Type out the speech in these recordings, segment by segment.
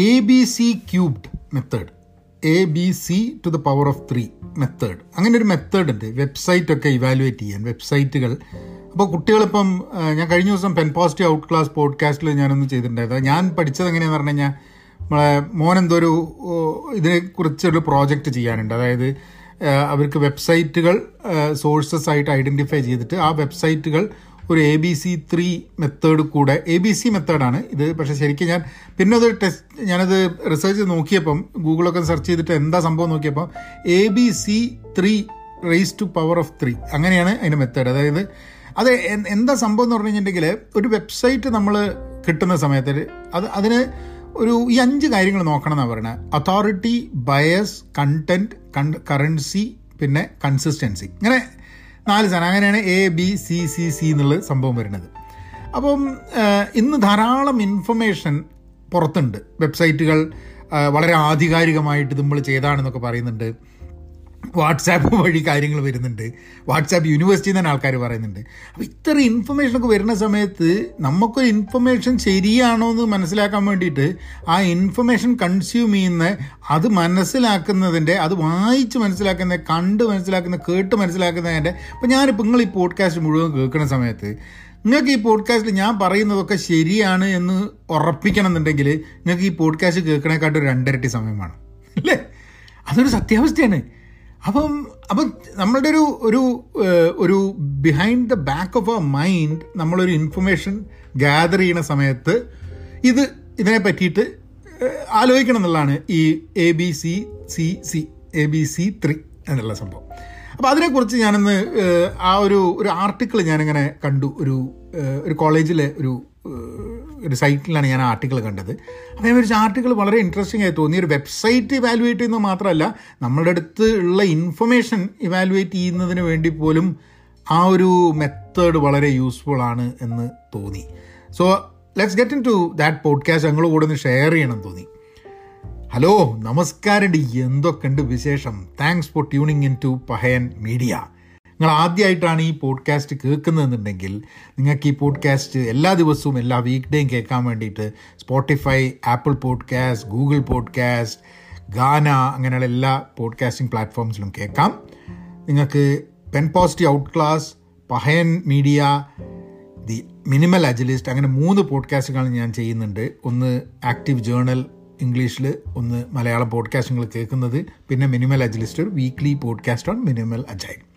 A B C cubed method A B C to the power of three method അങ്ങനെ ഒരു method ഉണ്ട്. Website ഒക്കെ evaluate ചെയ്യാൻ വെബ്സൈറ്റുകൾ അപ്പോൾ കുട്ടികളിപ്പം ഞാൻ കഴിഞ്ഞ ദിവസം പെൻ പോസിറ്റീവ് ഔട്ട് ക്ലാസ് പോഡ്കാസ്റ്റിൽ ഞാനൊന്ന് ചെയ്തിട്ടുണ്ടായിരുന്നു. ഞാൻ പഠിച്ചത് എങ്ങനെയാണെന്ന് പറഞ്ഞു കഴിഞ്ഞാൽ നമ്മളെ ഓ, ഇതിനെക്കുറിച്ചൊരു പ്രോജക്റ്റ് ചെയ്യാനുണ്ട്. അതായത് അവർക്ക് വെബ്സൈറ്റുകൾ സോഴ്സസ് ആയിട്ട് ഐഡന്റിഫൈ ചെയ്തിട്ട് ആ വെബ്സൈറ്റുകൾ ഒരു A B C three method കൂടെ. എ ബി സി മെത്തേഡാണ് ഇത്. പക്ഷേ ശരിക്കും ഞാൻ പിന്നെ അത് ടെസ്റ്റ് ഞാനത് റിസർച്ച് നോക്കിയപ്പം ഗൂഗിളൊക്കെ സെർച്ച് ചെയ്തിട്ട് എന്താ സംഭവം നോക്കിയപ്പം A B C three raise to power of three അങ്ങനെയാണ് അതിന്റെ മെത്തേഡ് അതായത് അത് എന്താ സംഭവം എന്ന് പറഞ്ഞു കഴിഞ്ഞിട്ടുണ്ടെങ്കിൽ ഒരു വെബ്സൈറ്റ് നമ്മൾ കിട്ടുന്ന സമയത്ത് അത് അതിന് ഒരു ഈ അഞ്ച് കാര്യങ്ങൾ നോക്കണം എന്നാണ് പറയുന്നത് അതോറിറ്റി ബയസ് കണ്ടന്റ് കറൻസി പിന്നെ കൺസിസ്റ്റൻസി ഇങ്ങനെ നാല് സാധനം. അങ്ങനെയാണ് A B C C C എന്നുള്ള സംഭവം വരുന്നത്. അപ്പം ഇന്ന് ധാരാളം ഇൻഫർമേഷൻ പുറത്തുണ്ട്. വെബ്സൈറ്റുകൾ വളരെ ആധികാരികമായിട്ട് നമ്മൾ ചെയ്താണെന്നൊക്കെ പറയുന്നുണ്ട്. വാട്സാപ്പ് വഴി കാര്യങ്ങൾ വരുന്നുണ്ട്. വാട്സാപ്പ് യൂണിവേഴ്സിറ്റിയിൽ തന്നെ ആൾക്കാർ പറയുന്നുണ്ട്. അപ്പോൾ ഇത്ര ഇൻഫർമേഷനൊക്കെ വരുന്ന സമയത്ത് നമുക്കൊരു ഇൻഫർമേഷൻ ശരിയാണോ എന്ന് മനസ്സിലാക്കാൻ വേണ്ടിയിട്ട് ആ ഇൻഫർമേഷൻ കൺസ്യൂം ചെയ്യുന്ന അത് മനസ്സിലാക്കുന്നതിന്റെ അത് വായിച്ച് മനസ്സിലാക്കുന്ന കണ്ട് മനസ്സിലാക്കുന്ന കേട്ട് മനസ്സിലാക്കുന്നതിന്റെ അപ്പോൾ ഞാനിപ്പോൾ നിങ്ങൾ ഈ പോഡ്കാസ്റ്റ് മുഴുവൻ കേൾക്കുന്ന സമയത്ത് നിങ്ങൾക്ക് ഈ പോഡ്കാസ്റ്റിൽ ഞാൻ പറയുന്നതൊക്കെ ശരിയാണ് എന്ന് ഉറപ്പിക്കണം എന്നുണ്ടെങ്കിൽ നിങ്ങൾക്ക് ഈ പോഡ്കാസ്റ്റ് കേൾക്കണേക്കാട്ടും രണ്ടരട്ടി സമയമാണ് അല്ലേ? അതൊരു സത്യാവസ്ഥയാണ്. അപ്പം അപ്പം നമ്മളുടെ ഒരു ഒരു ഒരു behind the back of our mind നമ്മളൊരു ഇൻഫർമേഷൻ ഗ്യാദർ ചെയ്യുന്ന സമയത്ത് ഇത് ഇതിനെ പറ്റിയിട്ട് ആലോചിക്കണം എന്നുള്ളതാണ് ഈ A B C C C A B C three എന്നുള്ള സംഭവം. അപ്പോൾ അതിനെക്കുറിച്ച് ഞാനിന്ന് ആ ഒരു ഒരു ആർട്ടിക്കിൾ ഞാനിങ്ങനെ കണ്ടു. ഒരു ഒരു കോളേജിലെ ഒരു ഒരു സൈറ്റിലാണ് ഞാൻ ആർട്ടിക്കിൾ കണ്ടത്. അപ്പോൾ ഞാൻ വിചാരിച്ച ആർട്ടിക്കിൾ വളരെ ഇൻട്രസ്റ്റിംഗ് ആയി തോന്നി. ഒരു വെബ്സൈറ്റ് ഇവാലുവേറ്റ് ചെയ്യുന്നത് മാത്രമല്ല നമ്മളുടെ അടുത്ത് ഉള്ള ഇൻഫർമേഷൻ ഇവാലുവേറ്റ് ചെയ്യുന്നതിന് വേണ്ടി പോലും ആ ഒരു മെത്തേഡ് വളരെ യൂസ്ഫുൾ ആണ് എന്ന് തോന്നി. So let's get into that podcast ഞങ്ങൾ കൂടെ ഒന്ന് ഷെയർ ചെയ്യണം തോന്നി. ഹലോ നമസ്കാരം. എന്തൊക്കെയുണ്ട് വിശേഷം? Thanks for tuning in to Pahayan Media നിങ്ങൾ ആദ്യമായിട്ടാണ് ഈ പോഡ്കാസ്റ്റ് കേൾക്കുന്നതെന്നുണ്ടെങ്കിൽ നിങ്ങൾക്ക് ഈ പോഡ്കാസ്റ്റ് എല്ലാ ദിവസവും എല്ലാ വീക്ക് ഡേയും കേൾക്കാൻ വേണ്ടിയിട്ട് Spotify Apple podcast Google podcast Gaana അങ്ങനെയുള്ള എല്ലാ പോഡ്കാസ്റ്റിംഗ് പ്ലാറ്റ്ഫോംസിലും കേൾക്കാം. നിങ്ങൾക്ക് Pen Positive Out Class Pahayan Media the Minimal Agilist അങ്ങനെ മൂന്ന് പോഡ്കാസ്റ്റുകൾ ഞാൻ ചെയ്യുന്നുണ്ട്. ഒന്ന് ആക്റ്റീവ് ജേണൽ ഇംഗ്ലീഷിൽ ഒന്ന് മലയാളം പോഡ്കാസ്റ്റുകൾ കേൾക്കുന്നത്. പിന്നെ മിനിമൽ അജലിസ്റ്റ് ഒരു weekly podcast on Minimal Agile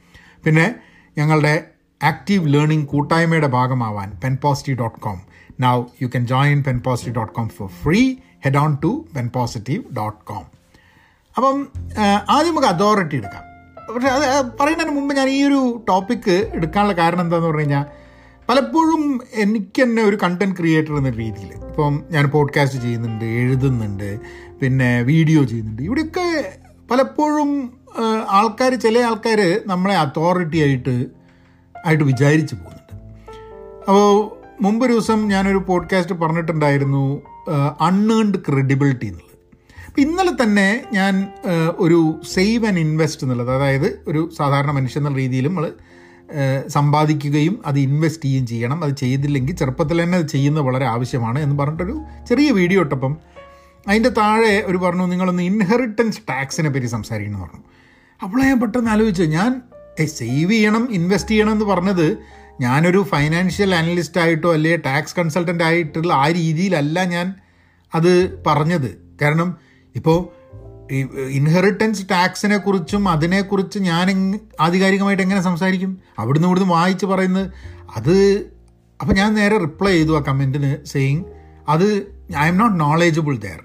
പിന്നെ ഞങ്ങളുടെ ആക്റ്റീവ് ലേണിംഗ് കൂട്ടായ്മയുടെ ഭാഗമാവാൻ Pen Positive dot com now you can join Pen Positive dot com for free head on to Pen Positive dot com അപ്പം ആദ്യം നമുക്ക് അതോറിറ്റി എടുക്കാം. പക്ഷെ അത് പറയുന്നതിന് മുമ്പ് ഞാൻ ഈ ഒരു ടോപ്പിക്ക് എടുക്കാനുള്ള കാരണം എന്താണെന്ന് പറഞ്ഞു കഴിഞ്ഞാൽ പലപ്പോഴും എനിക്ക് തന്നെ ഒരു കണ്ടന്റ് ക്രിയേറ്റർ എന്ന രീതിയിൽ ഇപ്പം ഞാൻ പോഡ്കാസ്റ്റ് ചെയ്യുന്നുണ്ട് എഴുതുന്നുണ്ട് പിന്നെ വീഡിയോ ചെയ്യുന്നുണ്ട്. ഇവിടെയൊക്കെ പലപ്പോഴും ആൾക്കാർ ചില ആൾക്കാർ നമ്മളെ അതോറിറ്റി ആയിട്ട് ആയിട്ട് വിചാരിച്ചു പോകുന്നുണ്ട്. അപ്പോൾ മുമ്പ് ദിവസം ഞാനൊരു പോഡ്കാസ്റ്റ് പറഞ്ഞിട്ടുണ്ടായിരുന്നു അൺഏൺഡ് ക്രെഡിബിലിറ്റി എന്നുള്ളത്. അപ്പം ഇന്നലെ തന്നെ ഞാൻ ഒരു സേവ് ആൻഡ് ഇൻവെസ്റ്റ് എന്നുള്ളത് അതായത് ഒരു സാധാരണ മനുഷ്യൻ എന്നുള്ള രീതിയിൽ നമ്മൾ സമ്പാദിക്കുകയും അത് ഇൻവെസ്റ്റ് ചെയ്യുകയും ചെയ്യണം. അത് ചെയ്തില്ലെങ്കിൽ ചെറുപ്പത്തിൽ തന്നെ അത് ചെയ്യുന്നത് വളരെ ആവശ്യമാണ് എന്ന് പറഞ്ഞിട്ടൊരു ചെറിയ വീഡിയോ ഇട്ടപ്പം അതിന്റെ താഴെ ഒരു പറഞ്ഞു നിങ്ങളൊന്ന് ഇൻഹെറിറ്റൻസ് ടാക്സിനെ പറ്റി സംസാരിക്കണം പറഞ്ഞു. അപ്പോൾ ഞാൻ പെട്ടെന്ന് ആലോചിച്ചു ഞാൻ സേവ് ചെയ്യണം ഇൻവെസ്റ്റ് ചെയ്യണം എന്ന് പറഞ്ഞത് ഞാനൊരു ഫൈനാൻഷ്യൽ അനലിസ്റ്റ് ആയിട്ടോ അല്ലെങ്കിൽ ടാക്സ് കൺസൾട്ടന്റ് ആയിട്ടുള്ള ആ രീതിയിലല്ല ഞാൻ അത് പറഞ്ഞത്. കാരണം ഇപ്പോൾ ഇൻഹെറിറ്റൻസ് ടാക്സിനെ കുറിച്ചും അതിനെക്കുറിച്ച് ഞാൻ ആധികാരികമായിട്ട് എങ്ങനെ സംസാരിക്കും? അവിടുന്ന് ഇവിടുന്ന് വായിച്ച് പറയുന്നത് അത് അപ്പോൾ ഞാൻ നേരെ റിപ്ലൈ ചെയ്തു ആ കമന്റിന് സെയിങ് അത് I'm not knowledgeable there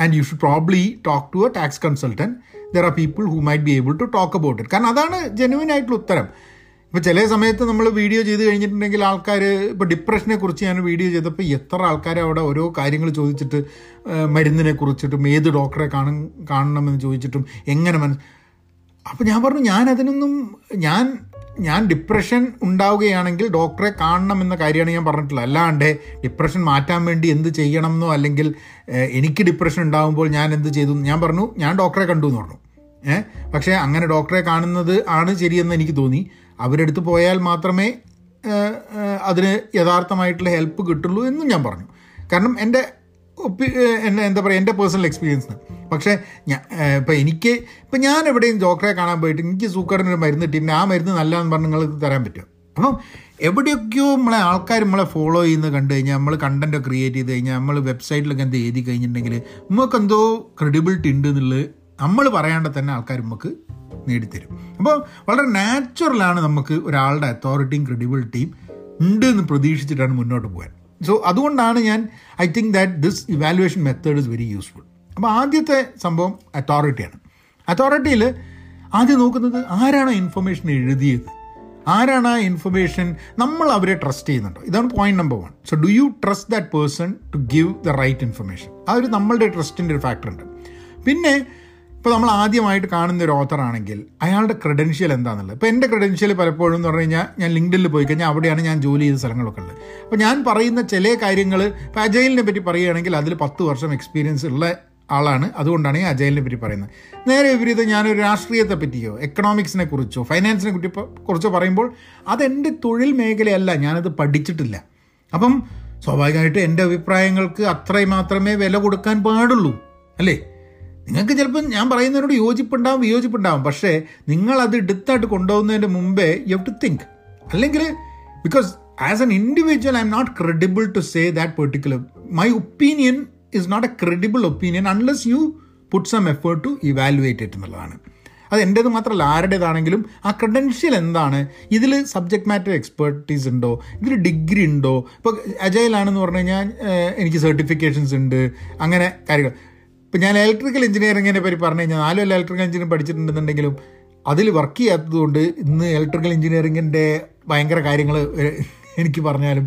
and you should probably talk to a tax consultant there are people who might be able to talk about it കാരണം അതാണ് ജെനുവിൻ ആയിട്ടുള്ള ഉത്തരം. ഇപ്പോൾ ചില സമയത്ത് നമ്മൾ വീഡിയോ ചെയ്ത് കഴിഞ്ഞിട്ടുണ്ടെങ്കിൽ ആൾക്കാർ ഇപ്പോൾ ഡിപ്രഷനെ കുറിച്ച് ഞാൻ വീഡിയോ ചെയ്തപ്പോൾ എത്ര ആൾക്കാർ അവിടെ ഓരോ കാര്യങ്ങൾ ചോദിച്ചിട്ട് മരുന്നിനെ കുറിച്ചിട്ടും ഏത് ഡോക്ടറെ കാണും കാണണമെന്ന് ചോദിച്ചിട്ടും എങ്ങനെ മനസ്സ് അപ്പോൾ ഞാൻ പറഞ്ഞു ഞാൻ അതിനൊന്നും ഞാൻ ഞാൻ ഡിപ്രഷൻ ഉണ്ടാവുകയാണെങ്കിൽ ഡോക്ടറെ കാണണം എന്ന കാര്യമാണ് ഞാൻ പറഞ്ഞിട്ടില്ല അല്ലാണ്ട് ഡിപ്രഷൻ മാറ്റാൻ വേണ്ടി എന്ത് ചെയ്യണം എന്നോ അല്ലെങ്കിൽ എനിക്ക് ഡിപ്രഷൻ ഉണ്ടാകുമ്പോൾ ഞാൻ എന്ത് ചെയ്തു? ഞാൻ പറഞ്ഞു ഞാൻ ഡോക്ടറെ കണ്ടു എന്ന് പറഞ്ഞു. ഏഹ് പക്ഷേ അങ്ങനെ ഡോക്ടറെ കാണുന്നത് ആണ് ശരിയെന്ന് എനിക്ക് തോന്നി. അവരെടുത്ത് പോയാൽ മാത്രമേ അതിന് യഥാർത്ഥമായിട്ടുള്ള ഹെൽപ്പ് കിട്ടുള്ളൂ എന്നും ഞാൻ പറഞ്ഞു. കാരണം എന്റെ എന്നെ എന്താ പറയുക എന്റെ പേഴ്സണൽ എക്സ്പീരിയൻസ് പക്ഷേ ഞാൻ ഇപ്പം എനിക്ക് ഇപ്പം ഞാൻ എവിടെയും ഡോക്ടറെ കാണാൻ പോയിട്ട് എനിക്ക് സൂക്കറിന് ഒരു മരുന്ന് കിട്ടി ആ മരുന്ന് നല്ലതെന്ന് പറഞ്ഞ് നിങ്ങൾക്ക് തരാൻ പറ്റും അപ്പം എവിടെയൊക്കെയോ നമ്മളെ ആൾക്കാർ നമ്മളെ ഫോളോ ചെയ്യുന്നത് കണ്ടു കഴിഞ്ഞാൽ നമ്മൾ കണ്ടന്റ് ക്രിയേറ്റ് ചെയ്ത് കഴിഞ്ഞാൽ നമ്മൾ വെബ്സൈറ്റിലൊക്കെ എന്ത് എഴുതി കഴിഞ്ഞിട്ടുണ്ടെങ്കിൽ നമുക്ക് എന്തോ ക്രെഡിബിലിറ്റി ഉണ്ട് എന്നുള്ളത് നമ്മൾ പറയാണ്ട് തന്നെ ആൾക്കാർ നമുക്ക് നേടിത്തരും. അപ്പോൾ വളരെ നാച്ചുറലാണ് നമുക്ക് ഒരാളുടെ അതോറിറ്റിയും ക്രെഡിബിലിറ്റിയും ഉണ്ട് എന്ന് പ്രതീക്ഷിച്ചിട്ടാണ് മുന്നോട്ട് പോകാൻ. സോ അതുകൊണ്ടാണ് ഞാൻ I think that this evaluation method is very useful അപ്പോൾ ആദ്യത്തെ സംഭവം അതോറിറ്റിയാണ് അതോറിറ്റിയിൽ ആദ്യം നോക്കുന്നത് ആരാണ് ഇൻഫർമേഷൻ എഴുതിയത്? ആരാണ് ആ ഇൻഫർമേഷൻ നമ്മൾ അവരെ ട്രസ്റ്റ് ചെയ്യുന്നുണ്ടോ? ഇതാണ് point number one so do you trust that person to give the right information ആ ഒരു നമ്മളുടെ ട്രസ്റ്റിന്റെ ഒരു ഫാക്ടർ ഉണ്ട്. പിന്നെ ഇപ്പോൾ നമ്മൾ ആദ്യമായിട്ട് കാണുന്ന ഒരു ഓത്തർ ആണെങ്കിൽ അയാളുടെ ക്രെഡൻഷ്യൽ എന്താണെന്നുള്ളത് ഇപ്പോൾ എന്റെ ക്രെഡൻഷ്യൽ പലപ്പോഴും എന്ന് പറഞ്ഞു കഴിഞ്ഞാൽ ഞാൻ ലിങ്ക്ഡിൽ പോയി കഴിഞ്ഞാൽ അവിടെയാണ് ഞാൻ ജോലി ചെയ്ത സ്ഥലങ്ങളൊക്കെ ഉള്ളത്. അപ്പോൾ ഞാൻ പറയുന്ന ചില കാര്യങ്ങൾ ഇപ്പോൾ അജയിലിനെ പറ്റി പറയുകയാണെങ്കിൽ അതിൽ പത്ത് വർഷം എക്സ്പീരിയൻസ് ഉള്ള ആളാണ്. അതുകൊണ്ടാണ് ഈ അജയലിനെ പറ്റി പറയുന്നത്. നേരെ വിപരീതം ഞാനൊരു രാഷ്ട്രീയത്തെ പറ്റിയോ എക്കണോമിക്സിനെ കുറിച്ചോ ഫൈനാൻസിനെ കുറ്റി കുറിച്ചോ പറയുമ്പോൾ അതെന്റെ തൊഴിൽ മേഖലയല്ല ഞാനത് പഠിച്ചിട്ടില്ല. അപ്പം സ്വാഭാവികമായിട്ട് എന്റെ അഭിപ്രായങ്ങൾക്ക് അത്രയും മാത്രമേ വില കൊടുക്കാൻ പാടുള്ളൂ അല്ലേ? നിങ്ങൾക്ക് ചിലപ്പോൾ ഞാൻ പറയുന്നതിനോട് യോജിപ്പുണ്ടാവും വിയോജിപ്പുണ്ടാവും. പക്ഷേ നിങ്ങൾ അത് എടുത്തായിട്ട് കൊണ്ടുപോകുന്നതിന്റെ മുമ്പേ യു ഹവ് ടു തിങ്ക് അല്ലെങ്കിൽ because as an individual I'm not credible to say that particular my opinion is not a credible opinion unless you put some effort to evaluate it എന്നുള്ളതാണ്. അത് എന്റേത് മാത്രമല്ല ആരുടേതാണെങ്കിലും ആ ക്രെഡൻഷ്യൽ എന്താണ്? ഇതിൽ subject matter expertise ഉണ്ടോ? ഇതിൽ ഡിഗ്രി ഉണ്ടോ? ഇപ്പോൾ അജയിലാണെന്ന് പറഞ്ഞു കഴിഞ്ഞാൽ എനിക്ക് സർട്ടിഫിക്കേഷൻസ് ഉണ്ട്. അങ്ങനെ കാര്യങ്ങൾ. ഇപ്പം ഞാൻ ഇലക്ട്രിക്കൽ എഞ്ചിനീയറിങ്ങിനെ പറ്റി പറഞ്ഞു കഴിഞ്ഞാൽ നാലും ഇലക്ട്രിക്കൽ എഞ്ചിനീയറിംഗ് പഠിച്ചിട്ടുണ്ടെന്നുണ്ടെങ്കിലും അതിൽ വർക്ക് ചെയ്യാത്തതുകൊണ്ട് ഇന്ന് ഇലക്ട്രിക്കൽ എഞ്ചിനീയറിങ്ങിന്റെ ഭയങ്കര കാര്യങ്ങൾ എനിക്ക് പറഞ്ഞാലും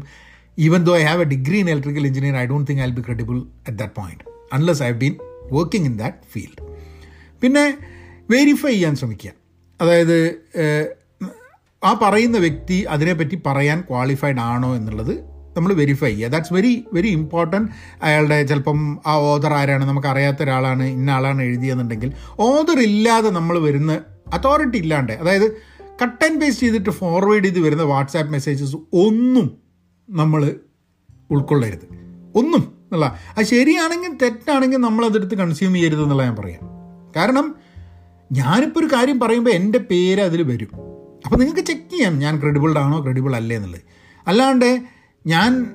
even though I have a degree in electrical engineer I don't think I be credible at that point unless I have been working in that field പിന്നെ വെരിഫൈ ചെയ്യാൻ ശ്രമിക്കുക. അതായത് ആ പറയുന്ന വ്യക്തി അതിനെപ്പറ്റി പറയാൻ ക്വാളിഫൈഡ് ആണോ എന്നുള്ളത് നമ്മൾ വെരിഫൈ ചെയ്യുക. ദാറ്റ്സ് വെരി വെരി ഇമ്പോർട്ടന്റ് അയാളുടെ ചിലപ്പം ആ ഓദർ ആരാണ് നമുക്ക് അറിയാത്ത ഒരാളാണ് ഇന്ന ആളാണ് എഴുതിയെന്നുണ്ടെങ്കിൽ ഓദർ ഇല്ലാതെ നമ്മൾ വരുന്ന അതോറിറ്റി ഇല്ലാണ്ട് അതായത് കട്ട് ആൻഡ് പേസ്റ്റ് ചെയ്തിട്ട് ഫോർവേഡ് ചെയ്ത് വരുന്ന വാട്സാപ്പ് മെസ്സേജസ് ഒന്നും നമ്മൾ ഉൾക്കൊള്ളരുത്. ഒന്നും എന്നുള്ള അത് ശരിയാണെങ്കിൽ തെറ്റാണെങ്കിൽ നമ്മളതെടുത്ത് കൺസ്യൂം ചെയ്യരുത് എന്നുള്ള ഞാൻ പറയാം. കാരണം ഞാനിപ്പോൾ ഒരു കാര്യം പറയുമ്പോൾ എന്റെ പേര് അതിൽ വരും. അപ്പോൾ നിങ്ങൾക്ക് ചെക്ക് ചെയ്യാം ഞാൻ ക്രെഡിബിൾഡ് ആണോ ക്രെഡിബിൾ അല്ലേ എന്നുള്ളത്. അല്ലാണ്ട് ഞാൻ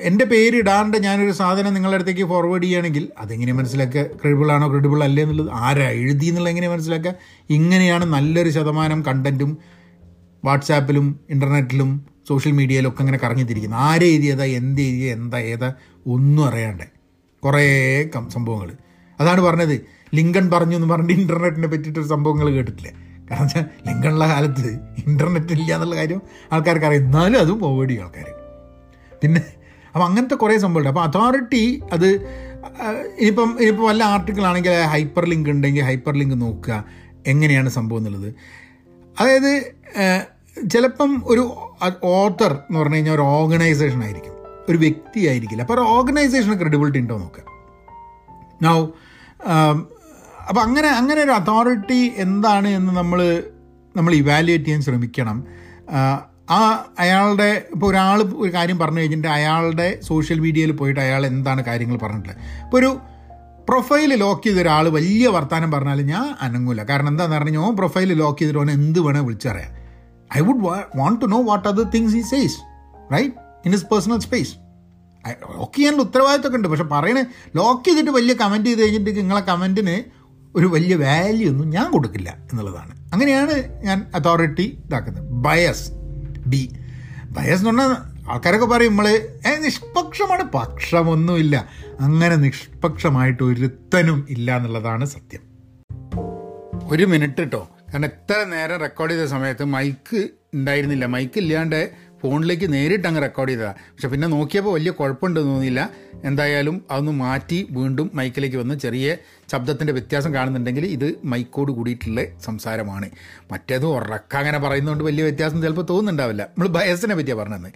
എന്റെ പേരിടാണ്ട് ഞാനൊരു സാധനം നിങ്ങളുടെ അടുത്തേക്ക് ഫോർവേഡ് ചെയ്യുകയാണെങ്കിൽ അതെങ്ങനെ മനസ്സിലാക്കുക? ക്രെഡിബിൾ ആണോ ക്രെഡിബിൾ അല്ലേ എന്നുള്ളത് ആരാ എഴുതി എന്നുള്ള എങ്ങനെ മനസ്സിലാക്കുക? ഇങ്ങനെയാണ് നല്ലൊരു ശതമാനം കണ്ടന്റും വാട്സാപ്പിലും ഇന്റർനെറ്റിലും സോഷ്യൽ മീഡിയയിലും മീഡിയയിലൊക്കെ അങ്ങനെ കറങ്ങിത്തിരിക്കുന്നത്. ആരെ എഴുതിയതാ എന്ത് എഴുതിയ എന്താ ഏതാ ഒന്നും അറിയാണ്ട്. കുറേ സംഭവങ്ങൾ അതാണ് പറഞ്ഞത്. ലിങ്കൺ പറഞ്ഞു എന്ന് പറഞ്ഞിട്ട് ഇന്റർനെറ്റിനെ പറ്റിയിട്ടൊരു സംഭവങ്ങൾ കേട്ടിട്ടില്ലേ. കാരണം വെച്ചാൽ ലിങ്കണുള്ള കാലത്ത് ഇന്റർനെറ്റ് ഇല്ല എന്നുള്ള കാര്യം ആൾക്കാർക്ക് അറിയാം. എന്നാലും അതും ഫോർവേഡ് ചെയ്യും ആൾക്കാർ പിന്നെ അപ്പം അങ്ങനത്തെ കുറേ സംഭവമുണ്ട് അപ്പോൾ അതോറിറ്റി അത് ഇനിയിപ്പം ഇനിയിപ്പോൾ വല്ല ആർട്ടിക്കിളാണെങ്കിൽ ഹൈപ്പർ ലിങ്ക് ഉണ്ടെങ്കിൽ ഹൈപ്പർ ലിങ്ക് നോക്കുക. എങ്ങനെയാണ് സംഭവം എന്നുള്ളത്. അതായത് ചിലപ്പം ഒരു ഓത്തർ എന്ന് പറഞ്ഞു കഴിഞ്ഞാൽ ഒരു ഓർഗനൈസേഷൻ ആയിരിക്കും. ഒരു വ്യക്തി ആയിരിക്കില്ല. അപ്പോൾ ഒരു ഓർഗനൈസേഷന് ക്രെഡിബിലിറ്റി ഉണ്ടോ നോക്കുക. നൗ അപ്പോൾ അങ്ങനെ അങ്ങനെ ഒരു അതോറിറ്റി എന്താണ് എന്ന് നമ്മൾ നമ്മൾ ഇവാലുവേറ്റ് ചെയ്യാൻ ശ്രമിക്കണം. ആ അയാളുടെ ഇപ്പോൾ ഒരാൾ ഒരു കാര്യം പറഞ്ഞു കഴിഞ്ഞിട്ട് അയാളുടെ സോഷ്യൽ മീഡിയയിൽ പോയിട്ട് അയാൾ എന്താണ് കാര്യങ്ങൾ പറഞ്ഞിട്ടുള്ളത്? ഇപ്പോൾ ഒരു പ്രൊഫൈൽ ലോക്ക് ചെയ്ത ഒരാൾ വലിയ വർത്തമാനം പറഞ്ഞാൽ ഞാൻ അനങ്ങൂല. കാരണം എന്താണെന്ന് പറഞ്ഞാൽ ഓ പ്രൊഫൈൽ ലോക്ക് ചെയ്തിട്ട് ഓനെ എന്ത് വേണേൽ വിളിച്ചറിയാം. I would want to know what the things he says right in his personal space lock ചെയ്യാനുള്ള ഉത്തരവാദിത്തമൊക്കെ ഉണ്ട്. പക്ഷെ പറയണേ ലോക്ക് ചെയ്തിട്ട് വലിയ കമന്റ് ചെയ്ത് കഴിഞ്ഞിട്ട് നിങ്ങളെ കമന്റിന് ഒരു വലിയ വാല്യൂ ഒന്നും ഞാൻ കൊടുക്കില്ല എന്നുള്ളതാണ്. അങ്ങനെയാണ് ഞാൻ അതോറിറ്റി ഇതാക്കുന്നത്. Bias B. ബയസ് എന്ന് പറഞ്ഞാൽ ആൾക്കാരൊക്കെ പറയും നമ്മൾ ഏ നിഷ്പക്ഷമാണ്. പക്ഷമൊന്നുമില്ല. അങ്ങനെ നിഷ്പക്ഷമായിട്ട് ഒരുത്തനും ഇല്ല എന്നുള്ളതാണ് സത്യം. ഒരു മിനിറ്റ് കേട്ടോ കാരണം എത്ര നേരം റെക്കോർഡ് ചെയ്ത സമയത്ത് മൈക്ക് ഉണ്ടായിരുന്നില്ല. മൈക്ക് ഇല്ലാണ്ട് ഫോണിലേക്ക് നേരിട്ട് അങ്ങ് റെക്കോർഡ് ചെയ്തതാണ് പക്ഷെ പിന്നെ നോക്കിയപ്പോൾ വലിയ കുഴപ്പമുണ്ടെന്ന് തോന്നിയില്ല. എന്തായാലും അതൊന്ന് മാറ്റി വീണ്ടും മൈക്കിലേക്ക് വന്ന് ചെറിയ ശബ്ദത്തിന്റെ വ്യത്യാസം കാണുന്നുണ്ടെങ്കിൽ ഇത് മൈക്കോട് കൂടിയിട്ടുള്ള സംസാരമാണ്. മറ്റേത് ഉറക്ക അങ്ങനെ പറയുന്നതുകൊണ്ട് വലിയ വ്യത്യാസം ചിലപ്പോൾ തോന്നുന്നുണ്ടാവില്ല. നമ്മൾ ബയസിനെ പറ്റിയാണ് പറഞ്ഞത്.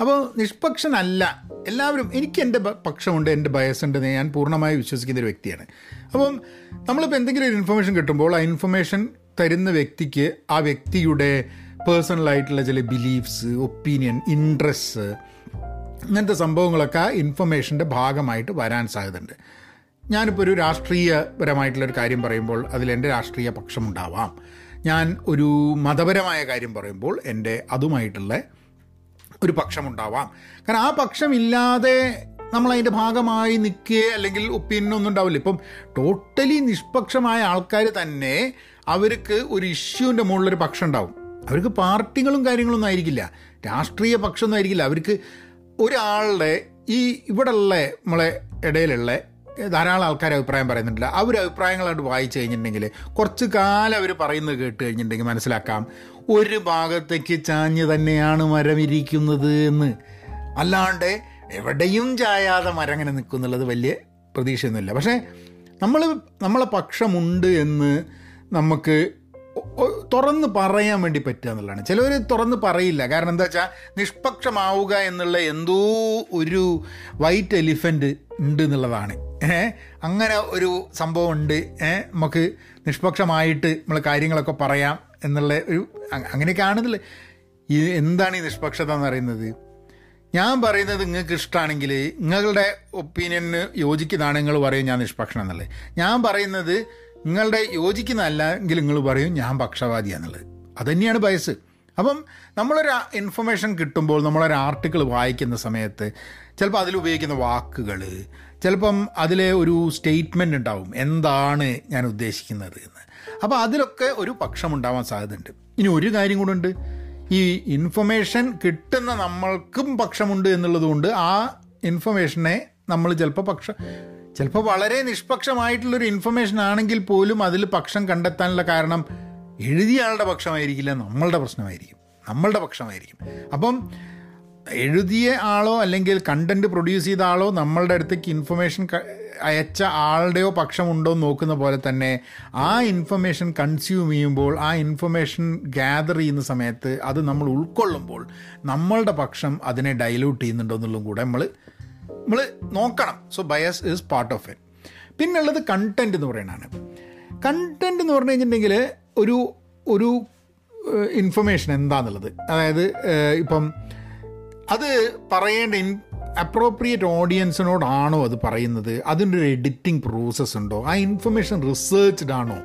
അപ്പോൾ നിഷ്പക്ഷനല്ല. എല്ലാവരും എനിക്ക് എന്റെ പക്ഷമുണ്ട് എന്റെ ബയസുണ്ട് ഞാൻ പൂർണമായി വിശ്വസിക്കുന്ന ഒരു വ്യക്തിയാണ്. അപ്പം നമ്മളിപ്പോൾ എന്തെങ്കിലും ഒരു ഇൻഫർമേഷൻ കിട്ടുമ്പോൾ ആ ഇൻഫർമേഷൻ തരുന്ന വ്യക്തിക്ക് ആ വ്യക്തിയുടെ പേഴ്സണലായിട്ടുള്ള ചില ബിലീഫ്സ് ഒപ്പീനിയൻ ഇൻട്രസ്റ്റ് ഇങ്ങനത്തെ സംഭവങ്ങളൊക്കെ ആ ഇൻഫർമേഷന്റെ ഭാഗമായിട്ട് വരാൻ സാധ്യതയുണ്ട്. ഞാനിപ്പോൾ ഒരു രാഷ്ട്രീയപരമായിട്ടുള്ളൊരു കാര്യം പറയുമ്പോൾ അതിലെന്റെ രാഷ്ട്രീയ പക്ഷമുണ്ടാവാം ഞാൻ ഒരു മതപരമായ കാര്യം പറയുമ്പോൾ എന്റെ അതുമായിട്ടുള്ള ഒരു പക്ഷമുണ്ടാവാം കാരണം ആ പക്ഷമില്ലാതെ നമ്മൾ അതിന്റെ ഭാഗമായി നിൽക്കുക അല്ലെങ്കിൽ ഒപ്പീനിയൻ ഒന്നും ഉണ്ടാവില്ല. ഇപ്പം ടോട്ടലി നിഷ്പക്ഷമായ ആൾക്കാർ തന്നെ അവർക്ക് ഒരു ഇഷ്യൂവിന്റെ മുകളിലൊരു പക്ഷം ഉണ്ടാവും. അവർക്ക് പാർട്ടികളും കാര്യങ്ങളൊന്നും ആയിരിക്കില്ല. രാഷ്ട്രീയ പക്ഷമൊന്നും ആയിരിക്കില്ല. അവർക്ക് ഒരാളുടെ ഈ ഇവിടെ ഉള്ള നമ്മളെ ഇടയിലുള്ള ധാരാളം ആൾക്കാർ അഭിപ്രായം പറയുന്നുണ്ടല്ല. അവർ അഭിപ്രായങ്ങളായിട്ട് വായിച്ചു കഴിഞ്ഞിട്ടുണ്ടെങ്കിൽ കുറച്ച് കാലം അവർ പറയുന്നത് കേട്ട് കഴിഞ്ഞിട്ടുണ്ടെങ്കിൽ മനസ്സിലാക്കാം. ഒരു ഭാഗത്തേക്ക് ചാഞ്ഞ് തന്നെയാണ് മരം ഇരിക്കുന്നത് എന്ന്. അല്ലാണ്ട് എവിടെയും ചായാതെ മരം അങ്ങനെ നിൽക്കുന്നുള്ളത് വലിയ പ്രതീക്ഷയൊന്നുമില്ല. പക്ഷേ നമ്മൾ നമ്മളെ പക്ഷമുണ്ട് എന്ന് നമുക്ക് തുറന്ന് പറയാൻ വേണ്ടി പറ്റുക എന്നുള്ളതാണ്. ചിലവർ തുറന്ന് പറയില്ല. കാരണം എന്താ വെച്ചാൽ നിഷ്പക്ഷമാവുക എന്നുള്ള എന്തോ ഒരു വൈറ്റ് എലിഫന്റ് ഉണ്ട് എന്നുള്ളതാണ്. അങ്ങനെ ഒരു സംഭവം ഉണ്ട്. നമുക്ക് നിഷ്പക്ഷമായിട്ട് നമ്മൾ കാര്യങ്ങളൊക്കെ പറയാം എന്നുള്ള ഒരു അങ്ങനെയൊക്കെ ആണെന്നില്ല എന്താണ് ഈ നിഷ്പക്ഷത എന്ന് പറയുന്നത്? ഞാൻ പറയുന്നത് നിങ്ങൾക്ക് ഇഷ്ടമാണെങ്കിൽ നിങ്ങളുടെ ഒപ്പീനിയന് യോജിക്കുന്നതാണ് നിങ്ങൾ പറയും ഞാൻ നിഷ്പക്ഷം എന്നുള്ളത്. ഞാൻ പറയുന്നത് നിങ്ങളുടെ യോജിക്കുന്നതല്ലെങ്കിൽ നിങ്ങൾ പറയും ഞാൻ പക്ഷപാതിയാന്നുള്ളത് അതുതന്നെയാണ് ബയസ്. അപ്പം നമ്മളൊരു ഇൻഫർമേഷൻ കിട്ടുമ്പോൾ നമ്മളൊരു ആർട്ടിക്കിൾ വായിക്കുന്ന സമയത്ത് ചിലപ്പോൾ അതിൽ ഉപയോഗിക്കുന്ന വാക്കുകൾ ചിലപ്പം അതിലെ ഒരു സ്റ്റേറ്റ്മെന്റ് ഉണ്ടാവും. എന്താണ് ഞാൻ ഉദ്ദേശിക്കുന്നത് എന്ന്. അപ്പോൾ അതിലൊക്കെ ഒരു പക്ഷമുണ്ടാവാൻ സാധ്യതയുണ്ട്. ഇനി ഒരു കാര്യം കൂടെ ഉണ്ട്. ഈ ഇൻഫർമേഷൻ കിട്ടുന്ന നമ്മൾക്കും പക്ഷമുണ്ട് എന്നുള്ളതുകൊണ്ട് ആ ഇൻഫർമേഷനെ നമ്മൾ ചിലപ്പോൾ പക്ഷം ചിലപ്പോൾ വളരെ നിഷ്പക്ഷമായിട്ടുള്ളൊരു ഇൻഫർമേഷൻ ആണെങ്കിൽ പോലും അതിൽ പക്ഷം കണ്ടെത്താനുള്ള കാരണം എഴുതിയ ആളുടെ പക്ഷമായിരിക്കില്ല നമ്മളുടെ പ്രശ്നമായിരിക്കും. നമ്മളുടെ പക്ഷമായിരിക്കും. അപ്പം എഴുതിയ ആളോ അല്ലെങ്കിൽ കണ്ടന്റ് പ്രൊഡ്യൂസ് ചെയ്ത ആളോ നമ്മളുടെ അടുത്തേക്ക് ഇൻഫർമേഷൻ അയച്ച ആളുടെയോ പക്ഷമുണ്ടോ എന്ന് നോക്കുന്ന പോലെ തന്നെ ആ ഇൻഫർമേഷൻ കൺസ്യൂം ചെയ്യുമ്പോൾ ആ ഇൻഫർമേഷൻ ഗ്യാദർ ചെയ്യുന്ന സമയത്ത് അത് നമ്മൾ ഉൾക്കൊള്ളുമ്പോൾ നമ്മളുടെ പക്ഷം അതിനെ ഡൈലൂട്ട് ചെയ്യുന്നുണ്ടോ എന്നുള്ളതും കൂടെ നമ്മൾ നമ്മൾ നോക്കണം. So bias is part of it പിന്നുള്ളത് കണ്ടന്റ് എന്ന് പറയുന്നതാണ്. കണ്ടന്റ് എന്ന് പറഞ്ഞു കഴിഞ്ഞിട്ടുണ്ടെങ്കിൽ ഒരു ഒരു ഇൻഫർമേഷൻ എന്താണെന്നുള്ളത് അതായത് ഇപ്പം അത് പറയേണ്ട ഇൻ അപ്രോപ്രിയേറ്റ് ഓഡിയൻസിനോടാണോ അത് പറയുന്നത്? അതിന്റെ ഒരു എഡിറ്റിംഗ് പ്രോസസ്സ് ഉണ്ടോ? ആ ഇൻഫർമേഷൻ റിസേർച്ച്ഡ് ആണോ?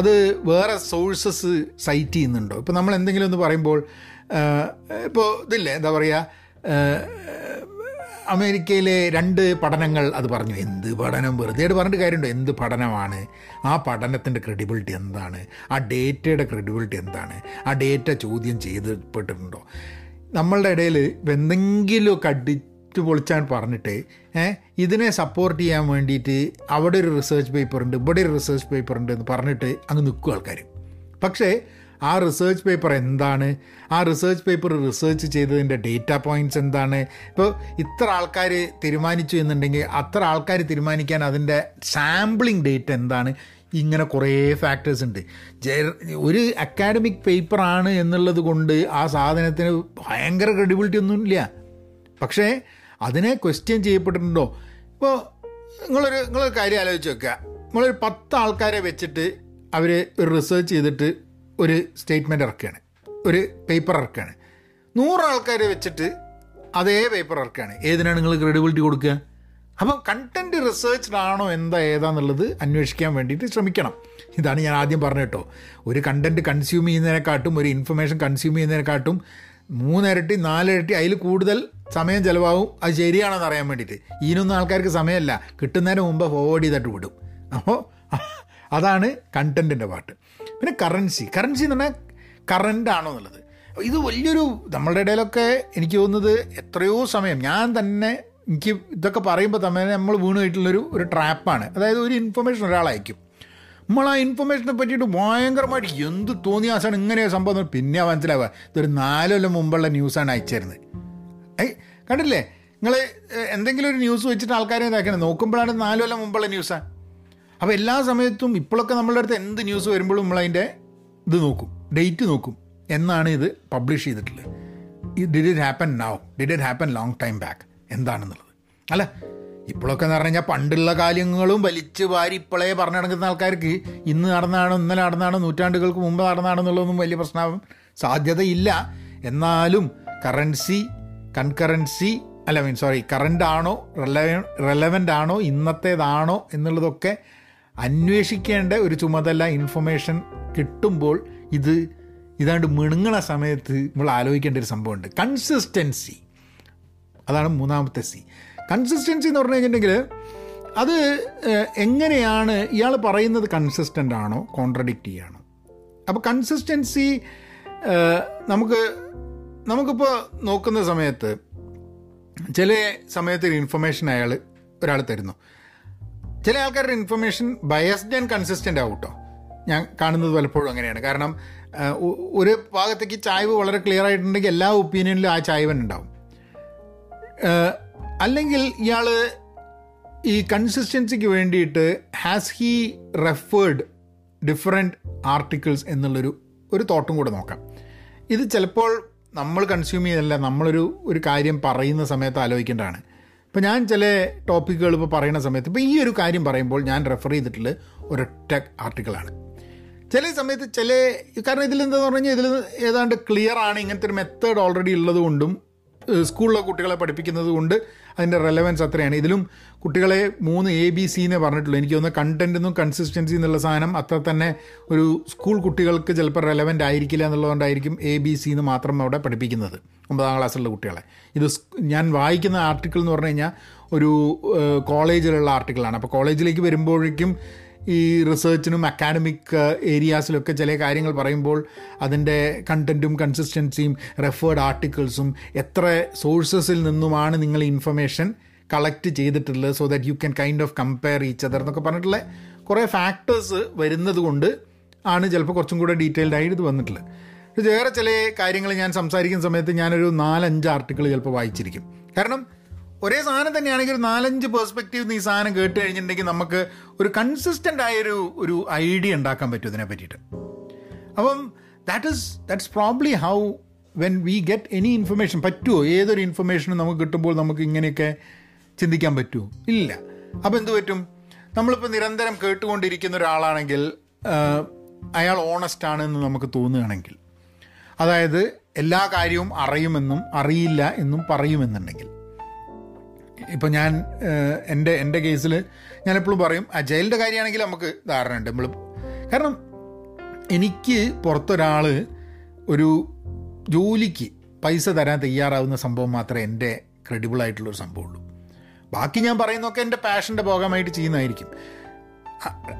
അത് വേറെ സോഴ്സസ് സൈറ്റ് ചെയ്യുന്നുണ്ടോ? ഇപ്പോൾ നമ്മൾ എന്തെങ്കിലും ഒന്ന് പറയുമ്പോൾ ഇപ്പോൾ ഇതില്ലേ എന്താ പറയുക അമേരിക്കയിലെ രണ്ട് പഠനങ്ങൾ അത് പറഞ്ഞു. എന്ത് പഠനം? വെറുതെ പറഞ്ഞിട്ട് കാര്യമുണ്ടോ? എന്ത് പഠനമാണ്? ആ പഠനത്തിന്റെ ക്രെഡിബിലിറ്റി എന്താണ്? ആ ഡേറ്റയുടെ ക്രെഡിബിലിറ്റി എന്താണ്? ആ ഡേറ്റ ചോദ്യം ചെയ്തപ്പെട്ടിട്ടുണ്ടോ നമ്മളുടെ ഇടയിൽ എന്തെങ്കിലുമൊക്കെ അടിച്ചു പൊളിച്ചാൻ പറഞ്ഞിട്ട് ഇതിനെ സപ്പോർട്ട് ചെയ്യാൻ വേണ്ടിയിട്ട് അവിടെ ഒരു റിസർച്ച് പേപ്പർ ഉണ്ട് ഇവിടെ ഒരു റിസർച്ച് പേപ്പർ ഉണ്ട് എന്ന് പറഞ്ഞിട്ട് അങ്ങ് നിൽക്കും ആൾക്കാർ പക്ഷേ ആ റിസേർച്ച് പേപ്പർ എന്താണ്? ആ റിസേർച്ച് പേപ്പർ റിസേർച്ച് ചെയ്തതിന്റെ ഡേറ്റ പോയിന്റ്സ് എന്താണ്? ഇപ്പോൾ ഇത്ര ആൾക്കാർ തീരുമാനിച്ചു എന്നുണ്ടെങ്കിൽ അത്ര ആൾക്കാർ തീരുമാനിക്കാൻ അതിന്റെ സാമ്പിളിംഗ് ഡേറ്റ എന്താണ്? ഇങ്ങനെ കുറേ ഫാക്ടേഴ്സ് ഉണ്ട്. ഒരു അക്കാഡമിക് പേപ്പറാണ് എന്നുള്ളത് കൊണ്ട് ആ സാധനത്തിന് ഭയങ്കര ക്രെഡിബിലിറ്റി ഒന്നും ഇല്ല. പക്ഷേ അതിനെ ക്വസ്റ്റ്യൻ ചെയ്യപ്പെട്ടിട്ടുണ്ടോ? ഇപ്പോൾ നിങ്ങളൊരു നിങ്ങളൊരു കാര്യം ആലോചിച്ച് വെക്കുക നിങ്ങളൊരു പത്ത് ആൾക്കാരെ വെച്ചിട്ട് അവർ ഒരു റിസർച്ച് ചെയ്തിട്ട് ഒരു സ്റ്റേറ്റ്മെന്റ് ഇറക്കുകയാണ്. ഒരു പേപ്പർ ഇറക്കുകയാണ്. നൂറ് ആൾക്കാരെ വെച്ചിട്ട് അതേ പേപ്പർ ഇറക്കുകയാണ്. ഏതിനാണ് നിങ്ങൾ ക്രെഡിബിലിറ്റി കൊടുക്കുക? അപ്പം കണ്ടന്റ് റിസർച്ച്ഡ് ആണോ എന്താ ഏതാന്നുള്ളത് അന്വേഷിക്കാൻ വേണ്ടിയിട്ട് ശ്രമിക്കണം. ഇതാണ് ഞാൻ ആദ്യം പറഞ്ഞ കേട്ടോ. ഒരു കണ്ടന്റ് കൺസ്യൂം ചെയ്യുന്നതിനെക്കാട്ടും ഒരു ഇൻഫർമേഷൻ കൺസ്യൂം ചെയ്യുന്നതിനെക്കാട്ടും മൂന്നിരട്ടി നാലിരട്ടി അതിൽ കൂടുതൽ സമയം ചിലവാകും. അത് ശരിയാണെന്ന് അറിയാൻ വേണ്ടിയിട്ട്. ഇതിനൊന്നും ആൾക്കാർക്ക് സമയമല്ല. കിട്ടുന്നതിന് മുമ്പ് ഫോർവേഡ് ചെയ്തിട്ട് വിടും. അപ്പോൾ അതാണ് കണ്ടന്റിന്റെ പാട്ട്. പിന്നെ കറൻസി കറൻസി എന്ന് പറഞ്ഞാൽ കറന്റ് ആണോ എന്നുള്ളത്. ഇത് വലിയൊരു നമ്മളുടെ ഇടയിലൊക്കെ എനിക്ക് തോന്നുന്നത് എത്രയോ സമയം ഞാൻ തന്നെ എനിക്ക് ഇതൊക്കെ പറയുമ്പോൾ തന്നെ നമ്മൾ വീണ് പോയിട്ടുള്ളൊരു ഒരു ട്രാപ്പാണ് അതായത് ഒരു ഇൻഫർമേഷൻ ഒരാളയക്കും നമ്മൾ ആ ഇൻഫർമേഷനെ പറ്റിയിട്ട് ഭയങ്കരമായിട്ട് എന്ത് തോന്നിയ ആസാണ് ഇങ്ങനെ സംഭവം പിന്നെ മനസ്സിലാവുക. ഇതൊരു നാലൊല്ലം മുമ്പുള്ള ന്യൂസാണ് അയച്ചിരുന്നത്. ഏയ് കണ്ടില്ലേ? നിങ്ങൾ എന്തെങ്കിലും ഒരു ന്യൂസ് വെച്ചിട്ട് ആൾക്കാരെ ഇതാക്കണം. നോക്കുമ്പോഴാണ് നാലൊല്ലം മുമ്പുള്ള ന്യൂസാണ് അപ്പോൾ എല്ലാ സമയത്തും ഇപ്പോഴൊക്കെ നമ്മളുടെ അടുത്ത് എന്ത് ന്യൂസ് വരുമ്പോഴും നമ്മളതിന്റെ ഇത് നോക്കും. ഡേറ്റ് നോക്കും. എന്നാണ് ഇത് പബ്ലിഷ് ചെയ്തിട്ടുള്ളത്. Did it happen now did it happen long time back എന്താണെന്നുള്ളത്. അല്ല ഇപ്പോഴൊക്കെ എന്ന് പറഞ്ഞു കഴിഞ്ഞാൽ പണ്ടുള്ള കാര്യങ്ങളും വലിച്ചു വാരി ഇപ്പോഴേ പറഞ്ഞു നടക്കുന്ന ആൾക്കാർക്ക് ഇന്ന് നടന്നാണോ ഇന്നലെ നടന്നാണോ നൂറ്റാണ്ടുകൾക്ക് മുമ്പ് നടന്നാണെന്നുള്ളതൊന്നും വലിയ പ്രശ്നമാകും സാധ്യതയില്ല. എന്നാലും കറൻസി കൺകറൻസി അല്ല മീൻ സോറി കറണ്ട് ആണോ റെലവന്റ് ആണോ ഇന്നത്തേതാണോ എന്നുള്ളതൊക്കെ അന്വേഷിക്കേണ്ട ഒരു ചുമതല ഇൻഫർമേഷൻ കിട്ടുമ്പോൾ ഇത് ഇതാണ്ട് മിണുങ്ങണ സമയത്ത് നമ്മൾ ആലോചിക്കേണ്ട ഒരു സംഭവമുണ്ട്. കൺസിസ്റ്റൻസി അതാണ് മൂന്നാമത്തെ സി കൺസിസ്റ്റൻസി എന്ന് പറഞ്ഞു കഴിഞ്ഞിട്ടുണ്ടെങ്കിൽ അത് എങ്ങനെയാണ് ഇയാൾ പറയുന്നത് കൺസിസ്റ്റന്റ് ആണോ കോൺട്രഡിക്റ്റ് ചെയ്യാണോ? അപ്പോൾ കൺസിസ്റ്റൻസി നമുക്ക് നമുക്കിപ്പോൾ നോക്കുന്ന സമയത്ത് ചില സമയത്ത് ഇൻഫർമേഷൻ അയാൾ ഒരാൾ തരുന്നു. ചില ആൾക്കാരുടെ ഇൻഫർമേഷൻ ബയസ്ഡ് ആൻഡ് കൺസിസ്റ്റന്റ് ആവും കേട്ടോ ഞാൻ കാണുന്നത് പലപ്പോഴും അങ്ങനെയാണ്. കാരണം ഒരു ഭാഗത്തേക്ക് ചായ്വ് വളരെ ക്ലിയർ ആയിട്ടുണ്ടെങ്കിൽ എല്ലാ ഒപ്പീനിയനിലും ആ ചായ്വൻ ഉണ്ടാവും. അല്ലെങ്കിൽ ഇയാൾ ഈ കൺസിസ്റ്റൻസിക്ക് വേണ്ടിയിട്ട് has he referred different articles എന്നുള്ളൊരു ഒരു തോട്ടും കൂടെ നോക്കാം. ഇത് ചിലപ്പോൾ നമ്മൾ കൺസ്യൂം ചെയ്യുന്നില്ല നമ്മളൊരു ഒരു കാര്യം പറയുന്ന സമയത്ത് ആലോചിക്കേണ്ടതാണ്. ഇപ്പോൾ ഞാൻ ചില ടോപ്പിക്കുകൾ ഇപ്പോൾ പറയുന്ന സമയത്ത് ഇപ്പോൾ ഈ ഒരു കാര്യം പറയുമ്പോൾ ഞാൻ റെഫർ ചെയ്തിട്ടുള്ള ഒരൊറ്റ ആർട്ടിക്കിളാണ് ചില സമയത്ത് ചില കാരണം ഇതിൽ എന്താണെന്ന് പറഞ്ഞു കഴിഞ്ഞാൽ ഇതിൽ ഏതാണ്ട് ക്ലിയർ ആണ് ഇങ്ങനത്തെ ഒരു മെത്തേഡ് ഓൾറെഡി ഉള്ളത് കൊണ്ടും സ്കൂളിലെ കുട്ടികളെ പഠിപ്പിക്കുന്നത് കൊണ്ട് അതിന്റെ റെലവൻസ് അത്രയാണ്. ഇതിലും കുട്ടികളെ മൂന്ന് എ ബി സി എന്നേ പറഞ്ഞിട്ടുള്ളൂ. എനിക്ക് തോന്നുന്നു കണ്ടന്റ് എന്നും കൺസിസ്റ്റൻസി എന്നുള്ള സാധനം അത്ര തന്നെ ഒരു സ്കൂൾ കുട്ടികൾക്ക് ചിലപ്പോൾ റെലവന്റ് ആയിരിക്കില്ല എന്നുള്ളതുകൊണ്ടായിരിക്കും എ ബി സി എന്ന് മാത്രം അവിടെ പഠിപ്പിക്കുന്നത് ഒമ്പതാം ക്ലാസ്സിലുള്ള കുട്ടികളെ. ഇത് ഞാൻ വായിക്കുന്ന ആർട്ടിക്കിൾ എന്ന് പറഞ്ഞു കഴിഞ്ഞാൽ ഒരു കോളേജിലുള്ള ആർട്ടിക്കിളാണ് അപ്പോൾ കോളേജിലേക്ക് വരുമ്പോഴേക്കും ഈ റിസർച്ചിനും അക്കാഡമിക് ഏരിയാസിലൊക്കെ ചില കാര്യങ്ങൾ പറയുമ്പോൾ അതിന്റെ കണ്ടന്റും കൺസിസ്റ്റൻസിയും റെഫേർഡ് ആർട്ടിക്കിൾസും എത്ര സോഴ്സസിൽ നിന്നുമാണ് നിങ്ങൾ ഇൻഫർമേഷൻ കളക്ട് ചെയ്തിട്ടുള്ളത് so that you can kind of compare each other എന്നൊക്കെ പറഞ്ഞിട്ടുള്ള കുറേ ഫാക്ടേഴ്സ് വരുന്നത് കൊണ്ട് ആണ് ചിലപ്പോൾ കുറച്ചും കൂടെ ഡീറ്റെയിൽഡ് ആയിട്ട് ഇത് വന്നിട്ടുള്ളത്. വേറെ ചില കാര്യങ്ങൾ ഞാൻ സംസാരിക്കുന്ന സമയത്ത് ഞാനൊരു നാലഞ്ച് ആർട്ടിക്കിൾ ചിലപ്പോൾ വായിച്ചിരിക്കും. കാരണം ഒരേ സാധനം തന്നെയാണെങ്കിൽ ഒരു നാലഞ്ച് പെർസ്പെക്റ്റീവ് ഈ സാധനം കേട്ട് കഴിഞ്ഞിട്ടുണ്ടെങ്കിൽ നമുക്ക് ഒരു കൺസിസ്റ്റന്റ് ആയൊരു ഒരു ഐഡിയ ഉണ്ടാക്കാൻ പറ്റും ഇതിനെ പറ്റിയിട്ട്. അപ്പം that is that's probably how when we get any information പറ്റുമോ ഏതൊരു ഇൻഫർമേഷനും നമുക്ക് കിട്ടുമ്പോൾ നമുക്ക് ഇങ്ങനെയൊക്കെ ചിന്തിക്കാൻ പറ്റുമോ ഇല്ല. അപ്പോൾ എന്ത് പറ്റും? നമ്മളിപ്പോൾ നിരന്തരം കേട്ടുകൊണ്ടിരിക്കുന്ന ഒരാളാണെങ്കിൽ അയാൾ ഓണസ്റ്റ് ആണെന്ന് നമുക്ക് തോന്നുകയാണെങ്കിൽ അതായത് എല്ലാ കാര്യവും അറിയുമെന്നും അറിയില്ല എന്നും പറയുമെന്നുണ്ടെങ്കിൽ ഇപ്പം ഞാൻ എന്റെ എന്റെ കേസിൽ ഞാൻ എപ്പോഴും പറയും അജയലിന്റെ കാര്യമാണെങ്കിൽ നമുക്ക് ധാരണ ഉണ്ട്. നമ്മൾ കാരണം എനിക്ക് പുറത്തൊരാൾ ഒരു ജോലിക്ക് പൈസ തരാൻ തയ്യാറാവുന്ന സംഭവം മാത്രമേ എന്റെ ക്രെഡിബിൾ ആയിട്ടുള്ളൊരു സംഭവമുള്ളൂ. ബാക്കി ഞാൻ പറയുന്നതൊക്കെ എന്റെ പാഷന്റെ ഭാഗമായിട്ട് ചെയ്യുന്നതായിരിക്കും.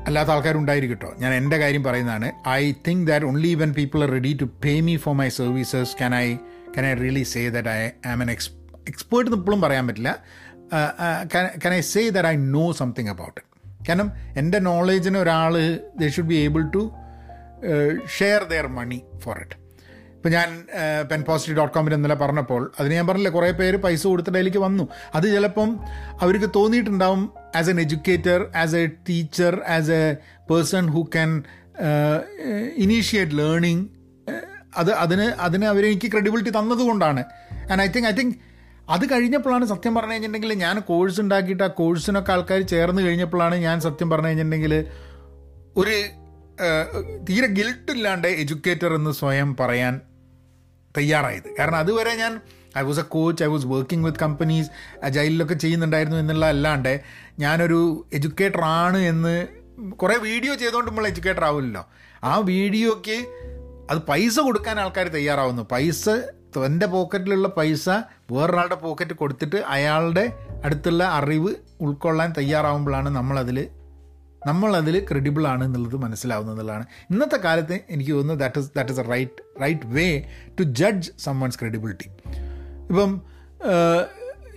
അല്ലാത്ത ആൾക്കാരുണ്ടായിരിക്കും കേട്ടോ. ഞാൻ എന്റെ കാര്യം പറയുന്നതാണ്. I think that only when people are ready to pay me for my services can I can I really say that I am an ex expert എന്ന് ഇപ്പോഴും പറയാൻ പറ്റില്ല. Can I say that I know something about it കാരണം എന്റെ നോളേജിന് ഒരാൾ they should be able to share their money for it ഇപ്പം ഞാൻ പെൻ പോസിറ്റീവ് ഡോട്ട് കോമിൽ ഇന്നലെ പറഞ്ഞപ്പോൾ അതിന് ഞാൻ പറഞ്ഞില്ല കുറേ പേര് പൈസ കൊടുത്തിട്ട് അതിലേക്ക് വന്നു. അത് ചിലപ്പം അവർക്ക് തോന്നിയിട്ടുണ്ടാവും as an educator as a teacher as a person who can initiate learning അത് അതിന് അതിന് അവരെനിക്ക് credibility തന്നതുകൊണ്ടാണ്. And I think I think അത് കഴിഞ്ഞപ്പോഴാണ് സത്യം പറഞ്ഞു കഴിഞ്ഞിട്ടുണ്ടെങ്കിൽ ഞാൻ കോഴ്സ് ഉണ്ടാക്കിയിട്ട് ആ കോഴ്സിനൊക്കെ ആൾക്കാർ ചേർന്ന് കഴിഞ്ഞപ്പോഴാണ് ഞാൻ സത്യം പറഞ്ഞു കഴിഞ്ഞിട്ടുണ്ടെങ്കിൽ ഒരു തീരെ ഗിൽട്ടില്ലാണ്ട് എഡ്യൂക്കേറ്റർ എന്ന് സ്വയം പറയാൻ തയ്യാറായത്. കാരണം അതുവരെ ഞാൻ I was a coach I was working with companies ജയിലിലൊക്കെ ചെയ്യുന്നുണ്ടായിരുന്നു എന്നുള്ള അല്ലാണ്ട് ഞാനൊരു എഡ്യൂക്കേറ്റർ ആണ് എന്ന് കുറേ വീഡിയോ ചെയ്തുകൊണ്ട് നമ്മൾ എഡ്യൂക്കേറ്റർ ആവില്ലല്ലോ ആ വീഡിയോയ്ക്ക് അത് പൈസ കൊടുക്കാൻ ആൾക്കാർ തയ്യാറാവുന്നു. പൈസ തന്റെ പോക്കറ്റിലുള്ള പൈസ വേറൊരാളുടെ പോക്കറ്റ് കൊടുത്തിട്ട് അയാളുടെ അടുത്തുള്ള അറിവ് ഉൾക്കൊള്ളാൻ തയ്യാറാവുമ്പോഴാണ് നമ്മളതിൽ നമ്മളതിൽ ക്രെഡിബിൾ ആണ് എന്നുള്ളത് മനസ്സിലാവുന്നതാണ് ഇന്നത്തെ കാലത്ത് എനിക്ക് തോന്നുന്നു that is that is a right right way to judge someone's credibility ഇപ്പം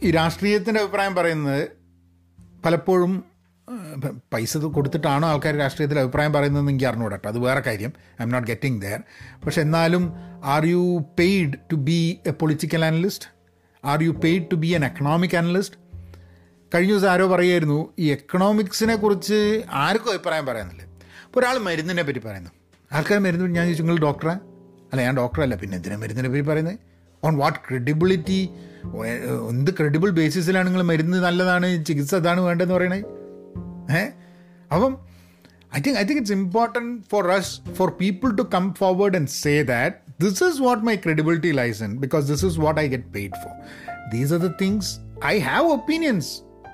ഈ രാഷ്ട്രീയത്തിന്റെ അഭിപ്രായം പറയുന്നത് പലപ്പോഴും പൈസ കൊടുത്തിട്ടാണോ ആൾക്കാർ രാഷ്ട്രീയത്തിൽ അഭിപ്രായം പറയുന്നതെന്ന് എനിക്ക് അറിഞ്ഞൂടാ അത് വേറെ കാര്യം. I am not getting there പക്ഷെ എന്നാലും are you paid to be a political analyst are you paid to be an economic analyst കഴിഞ്ഞ ദിവസം ആരോ പറയുമായിരുന്നു ഈ എക്കണോമിക്സിനെ കുറിച്ച് ആർക്കും അഭിപ്രായം പറയുന്നില്ല ഇപ്പോൾ ഒരാൾ മരുന്നിനെ പറ്റി പറയുന്നു. ആൾക്കാർ മരുന്ന് ഞാൻ ചോദിച്ചു നിങ്ങൾ ഡോക്ടറാ അല്ല ഞാൻ ഡോക്ടറല്ല പിന്നെ എന്തിനാ മരുന്നിനെ പറ്റി പറയുന്നത്? ഓൺ വാട്ട് ക്രെഡിബിലിറ്റി എന്ത് ക്രെഡിബിൾ ബേസിസിലാണ് നിങ്ങൾ മരുന്ന് നല്ലതാണ് ചികിത്സ അതാണ് വേണ്ടതെന്ന് പറയണേ? ഏ? അപ്പം I think I think it's important for us for people to come forward and say that this is what my credibility lies in because this is what I get paid for these are the things I have opinions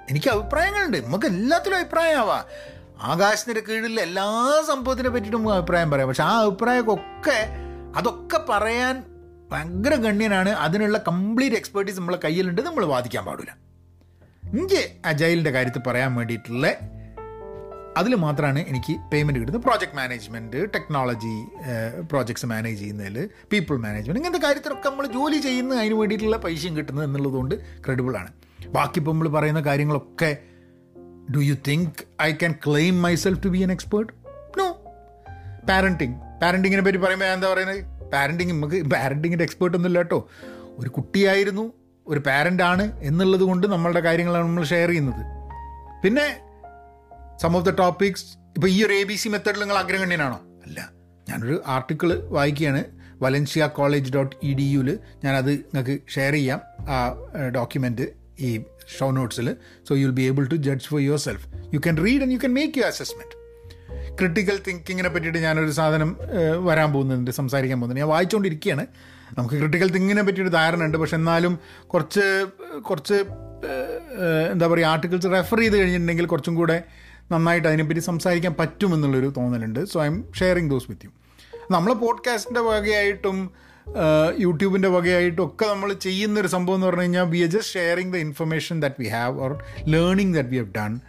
എനിക്ക് അഭിപ്രായങ്ങളുണ്ട്. നമുക്ക് എല്ലാത്തിലും അഭിപ്രായമാവാം. ആകാശത്തിന്റെ കീഴിൽ എല്ലാ സംഭവത്തിനെ പറ്റിയിട്ടും നമുക്ക് അഭിപ്രായം പറയാം. പക്ഷെ ആ അഭിപ്രായമൊക്കെ അതൊക്കെ പറയാൻ ഭയങ്കര ഗണ്യനാണ്. അതിനുള്ള കംപ്ലീറ്റ് എക്സ്പേർട്ടീസ് നമ്മളെ കയ്യിലുണ്ട്. നമ്മൾ വാദിക്കാൻ പാടില്ല. എനിക്ക് അജൈലിന്റെ കാര്യത്തിൽ പറയാൻ വേണ്ടിയിട്ടുള്ള അതിൽ മാത്രമാണ് എനിക്ക് പേയ്മെന്റ് കിട്ടുന്നത്. Project management technology projects manage ചെയ്യുന്നതിൽ പീപ്പിൾ മാനേജ്മെന്റ് ഇങ്ങനത്തെ കാര്യത്തിലൊക്കെ നമ്മൾ ജോലി ചെയ്യുന്ന അതിന് വേണ്ടിയിട്ടുള്ള പൈസയും കിട്ടുന്നത് എന്നുള്ളതുകൊണ്ട് ക്രെഡിബിളാണ് ബാക്കി ഇപ്പോൾ നമ്മൾ പറയുന്ന കാര്യങ്ങളൊക്കെ do you think I can claim myself to be an expert no parenting പാരന്റിങ്ങിനെ പറ്റി പറയുമ്പോൾ ഞാൻ എന്താ പറയുന്നത്? പാരന്റിങ് നമുക്ക് പാരന്റിങ്ങിന്റെ എക്സ്പേർട്ട് ഒന്നുമില്ല കേട്ടോ ഒരു കുട്ടിയായിരുന്നു ഒരു പാരന്റ് ആണ് എന്നുള്ളത് കൊണ്ട് നമ്മളുടെ കാര്യങ്ങളാണ് നമ്മൾ ഷെയർ ചെയ്യുന്നത്. പിന്നെ സം ഓഫ് ദ ടോപ്പിക്സ് ഇപ്പോൾ ഈ ഒരു എ ബി സി മെത്തേഡിൽ നിങ്ങൾ അഗ്രഗണ്യനാണോ അല്ല. ഞാനൊരു ആർട്ടിക്കിൾ വായിക്കുകയാണ്. Valencia college dot E D യുവിൽ ഞാനത് നിങ്ങൾക്ക് ഷെയർ ചെയ്യാം. ആ ഡോക്യുമെന്റ് ഈ show നോട്ട്സിൽ so you will be able to judge for yourself you can read and you can make you assessment critical തിങ്കിങ്ങിനെ പറ്റിയിട്ട് ഞാനൊരു സാധനം വരാൻ പോകുന്നുണ്ട് സംസാരിക്കാൻ പോകുന്നുണ്ട്. ഞാൻ വായിച്ചുകൊണ്ടിരിക്കുകയാണ് നമുക്ക് ക്രിട്ടിക്കൽ തിങ്കിങ്ങിനെ പറ്റിയൊരു ധാരണ ഉണ്ട്. പക്ഷെ എന്നാലും കുറച്ച് കുറച്ച് എന്താ പറയുക ആർട്ടിക്കിൾസ് റെഫർ ചെയ്ത് കഴിഞ്ഞിട്ടുണ്ടെങ്കിൽ കുറച്ചും കൂടെ നന്നായിട്ട് അതിനെപ്പറ്റി സംസാരിക്കാൻ പറ്റുമെന്നുള്ളൊരു തോന്നലുണ്ട്. So I am sharing those with you നമ്മൾ പോഡ്കാസ്റ്റിന്റെ വകയായിട്ടും യൂട്യൂബിന്റെ വകയായിട്ടും ഒക്കെ നമ്മൾ ചെയ്യുന്ന ഒരു സംഭവം എന്ന് പറഞ്ഞു കഴിഞ്ഞാൽ we are just sharing the information that we have or learning that we have done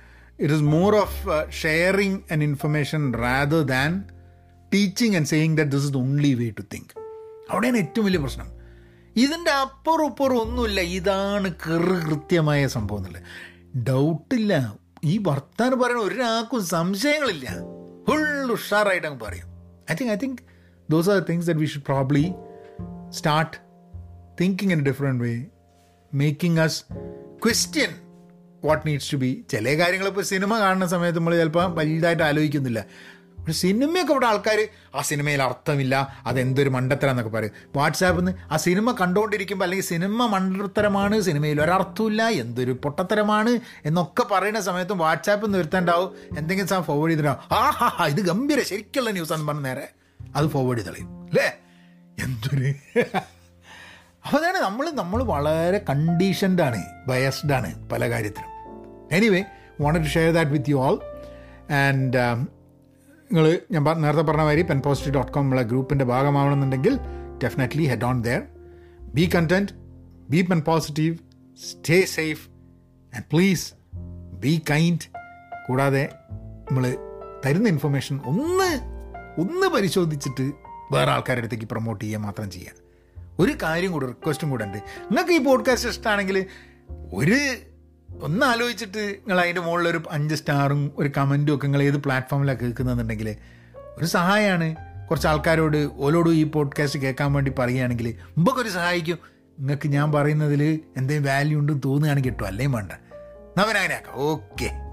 it is more of sharing an information rather than teaching and saying that this is only way to think അവിടെയാണ് ഏറ്റവും വലിയ പ്രശ്നം. ഇതിന്റെ അപ്പുറം ഇപ്പുറം ഒന്നുമില്ല. ഇതാണ് കൃത്യമായ സംഭവം എന്നുള്ളത്. ഡൗട്ടില്ല ഈ വർത്താനം പറയുന്ന ഒരാൾക്കും സംശയങ്ങളില്ല. ഫുൾ ഉഷാറായിട്ട് അങ്ങ് പറയും I think I think those are things that we should probably start thinking in different way making us question what needs to be ചില കാര്യങ്ങളിപ്പോൾ സിനിമ കാണുന്ന സമയത്ത് നമ്മൾ ചിലപ്പോൾ വലുതായിട്ട് ആലോചിക്കുന്നില്ല. പക്ഷെ സിനിമയൊക്കെ ഇവിടെ ആൾക്കാർ ആ സിനിമയിൽ അർത്ഥമില്ല അതെന്തൊരു മണ്ടത്തരം എന്നൊക്കെ പറയും. വാട്സാപ്പിൽ നിന്ന് ആ സിനിമ കണ്ടുകൊണ്ടിരിക്കുമ്പോൾ അല്ലെങ്കിൽ സിനിമ മണ്ടത്തരമാണ് സിനിമയിൽ ഒരർത്ഥമില്ല എന്തൊരു പൊട്ടത്തരമാണ് എന്നൊക്കെ പറയുന്ന സമയത്തും വാട്സാപ്പിൽ നിന്ന് വരുത്തേണ്ടാവും എന്തെങ്കിലും സാ ഫോർവേഡ് ചെയ്തിട്ടുണ്ടാവും ആ ഹാ ഹാ ഇത് ഗംഭീര ശരിക്കുള്ള ന്യൂസ് പറഞ്ഞ നേരെ അത് ഫോർവേഡ് ചെയ്ത് കളയും. അല്ലേ? എന്തൊരു അപ്പോൾ അതാണ് നമ്മൾ നമ്മൾ വളരെ കണ്ടീഷൻഡാണ് ബയസ്ഡാണ് പല കാര്യത്തിലും. Anyway want to share that with you all and നിങ്ങൾ ഞാൻ നേരത്തെ പറഞ്ഞ മാതിരി പെൻ പോസിറ്റീവ് ഡോട്ട് കോം ഉള്ള ഗ്രൂപ്പിന്റെ ഭാഗമാവണമെന്നുണ്ടെങ്കിൽ definitely head on there be content be open positive stay safe and please be kind കൂടാതെ നമ്മൾ തരുന്ന ഇൻഫർമേഷൻ ഒന്ന് ഒന്ന് പരിശോധിച്ചിട്ട് വേറെ ആൾക്കാരുടെ അടുത്തേക്ക് പ്രൊമോട്ട് ചെയ്യുക മാത്രം ചെയ്യുക. ഒരു കാര്യം കൂടെ റിക്വസ്റ്റും കൂടെ ഉണ്ട്. നിങ്ങൾക്ക് ഈ പോഡ്കാസ്റ്റ് ഇഷ്ടമാണെങ്കിൽ ഒരു ഒന്ന് ആലോചിച്ചിട്ട് നിങ്ങൾ അതിന്റെ മുകളിൽ ഒരു അഞ്ച് സ്റ്റാറും ഒരു കമന്റും ഒക്കെ നിങ്ങൾ ഏത് പ്ലാറ്റ്ഫോമിലാണ് കേൾക്കുന്നതെന്നുണ്ടെങ്കിൽ ഒരു സഹായമാണ് കുറച്ച് ആൾക്കാരോട് ഓലോടും ഈ പോഡ്കാസ്റ്റ് കേൾക്കാൻ വേണ്ടി പറയുകയാണെങ്കിൽ മുമ്പൊക്കെ ഒരു സഹായിക്കും. നിങ്ങൾക്ക് ഞാൻ പറയുന്നതിൽ എന്തെങ്കിലും വാല്യൂ ഉണ്ടെന്ന് തോന്നുകയാണെങ്കിൽ കിട്ടും അല്ലെങ്കിൽ വേണ്ട. എന്നവനങ്ങനെ ആക്കാം ഓക്കെ